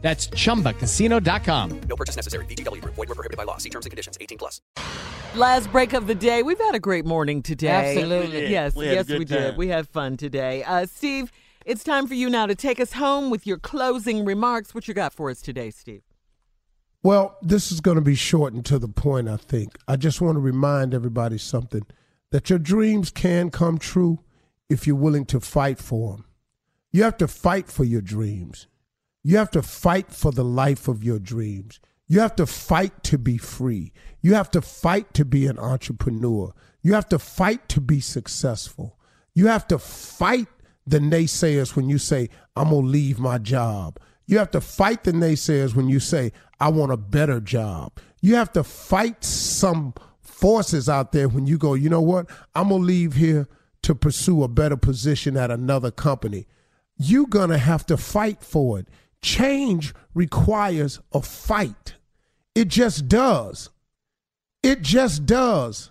That's chumbacasino.com. No purchase necessary. VGW Group. Void were prohibited by law. See terms and conditions. 18 plus. Last break of the day. We've had a great morning today. Absolutely. Yes, We yes, good we did. We had fun today. Uh, Steve, it's time for you now to take us home with your closing remarks. What you got for us today, Steve? Well, this is going to be short and to the point, I think. I just want to remind everybody something that your dreams can come true if you're willing to fight for them. You have to fight for your dreams. You have to fight for the life of your dreams. You have to fight to be free. You have to fight to be an entrepreneur. You have to fight to be successful. You have to fight the naysayers when you say, I'm going to leave my job. You have to fight the naysayers when you say, I want a better job. You have to fight some forces out there when you go, you know what? I'm going to leave here to pursue a better position at another company. You're going to have to fight for it. Change requires a fight. It just does. It just does.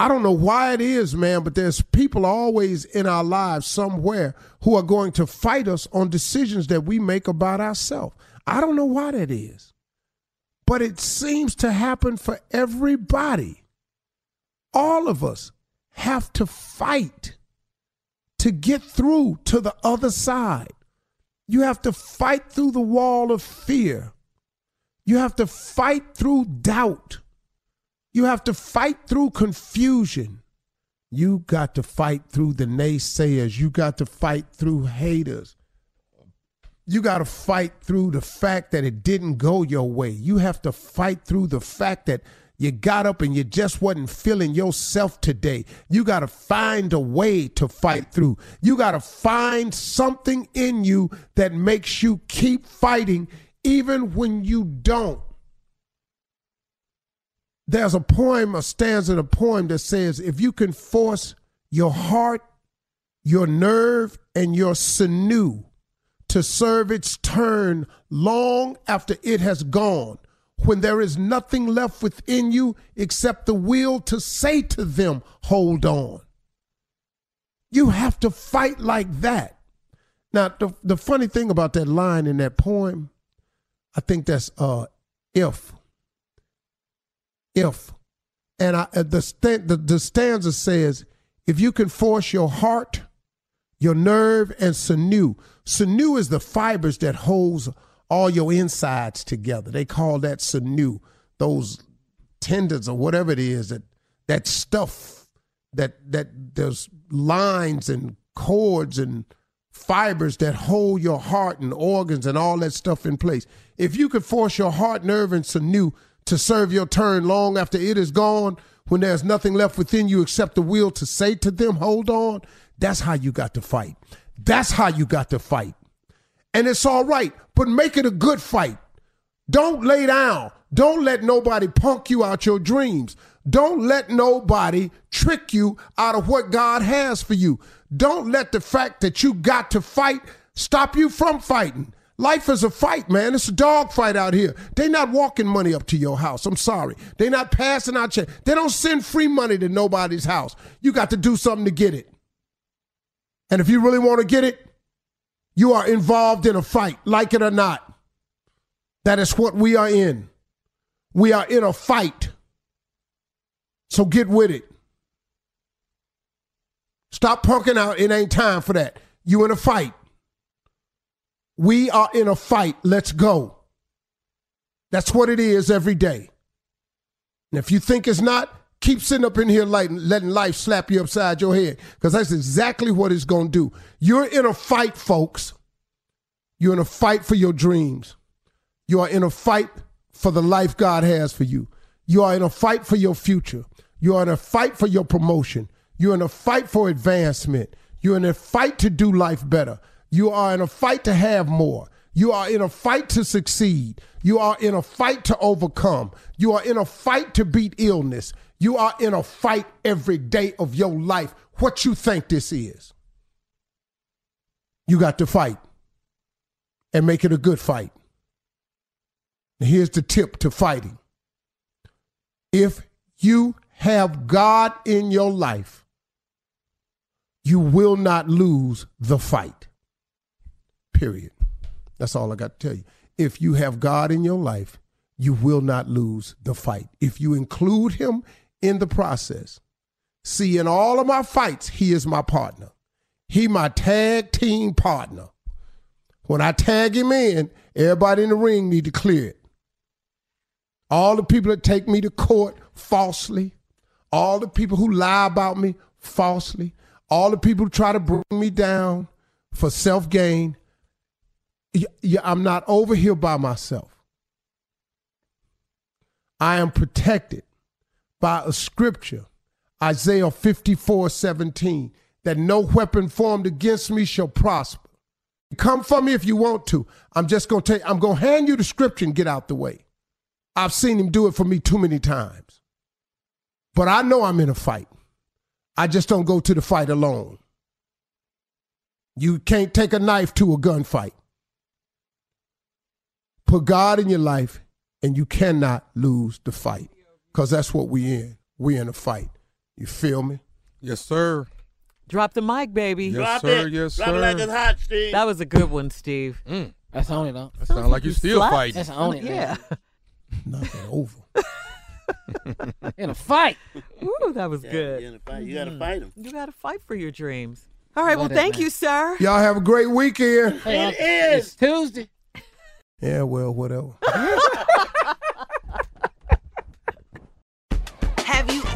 I don't know why it is, man, but there's people always in our lives somewhere who are going to fight us on decisions that we make about ourselves. I don't know why that is, but it seems to happen for everybody. All of us have to fight to get through to the other side. You have to fight through the wall of fear. You have to fight through doubt. You have to fight through confusion. You got to fight through the naysayers. You got to fight through haters. You got to fight through the fact that it didn't go your way. You have to fight through the fact that you got up and you just wasn't feeling yourself today. You got to find a way to fight through. You got to find something in you that makes you keep fighting even when you don't. There's a poem, a stanza in a poem that says, if you can force your heart, your nerve, and your sinew to serve its turn long after it has gone, when there is nothing left within you except the will to say to them, hold on. You have to fight like that. Now, the, the funny thing about that line in that poem, I think that's uh, if. If. And I, uh, the, st- the, the stanza says, if you can force your heart, your nerve, and sinew. Sinew is the fibers that holds all your insides together. They call that sinew. Those tendons or whatever it is that that stuff that that there's lines and cords and fibers that hold your heart and organs and all that stuff in place. If you could force your heart, nerve, and sinew to serve your turn long after it is gone, when there's nothing left within you except the will to say to them, hold on, that's how you got to fight. That's how you got to fight. And it's all right, but make it a good fight. Don't lay down. Don't let nobody punk you out your dreams. Don't let nobody trick you out of what God has for you. Don't let the fact that you got to fight stop you from fighting. Life is a fight, man. It's a dog fight out here. They not walking money up to your house. I'm sorry. They not passing out check. They don't send free money to nobody's house. You got to do something to get it. And if you really want to get it, you are involved in a fight, like it or not. That is what we are in. We are in a fight. So get with it. Stop punking out. It ain't time for that. You in a fight. We are in a fight. Let's go. That's what it is every day. And if you think it's not, keep sitting up in here letting, letting life slap you upside your head because that's exactly what it's going to do. You're in a fight, folks. You're in a fight for your dreams. You are in a fight for the life God has for you. You are in a fight for your future. You are in a fight for your promotion. You're in a fight for advancement. You're in a fight to do life better. You are in a fight to have more. You are in a fight to succeed. You are in a fight to overcome. You are in a fight to beat illness. You are in a fight every day of your life. What you think this is? You got to fight and make it a good fight. And here's the tip to fighting. If you have God in your life, you will not lose the fight. Period. That's all I got to tell you. If you have God in your life, you will not lose the fight. If you include Him in the process, see, in all of my fights, He is my partner. He my tag team partner. When I tag him in, everybody in the ring need to clear it. All the people that take me to court falsely, all the people who lie about me falsely, all the people who try to bring me down for self gain, I'm not over here by myself. I am protected by a scripture, Isaiah 54 17, that no weapon formed against me shall prosper. Come for me if you want to. I'm just gonna take I'm gonna hand you the scripture and get out the way. I've seen him do it for me too many times. But I know I'm in a fight. I just don't go to the fight alone. You can't take a knife to a gunfight. Put God in your life, and you cannot lose the fight. Because that's what we in. We in a fight. You feel me? Yes, sir. Drop the mic, baby. Yes, Drop sir. it. Yes, Drop sir. it like it's hot, Steve. That was a good one, Steve. Mm. That's on it, though. That sounds like you still slapped. fighting. That's on it. Yeah. Nothing over. In a fight. Ooh, that was Yeah, good. You, in a fight. you gotta fight him. You got to fight for your dreams. All right. Well, that, thank man. you, sir. Y'all have a great weekend. Hey, It. It's Tuesday. Yeah, well, whatever.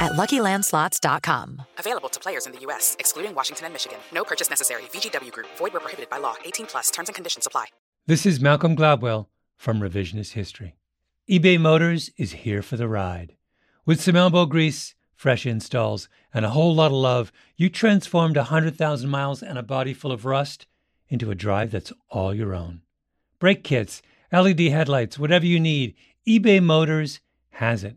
at LuckyLandSlots.com. Available to players in the U.S., excluding Washington and Michigan. No purchase necessary. VGW Group. Void where prohibited by law. 18 plus. Terms and conditions apply. This is Malcolm Gladwell from Revisionist History. eBay Motors is here for the ride. With some elbow grease, fresh installs, and a whole lot of love, you transformed 100,000 miles and a body full of rust into a drive that's all your own. Brake kits, LED headlights, whatever you need, eBay Motors has it.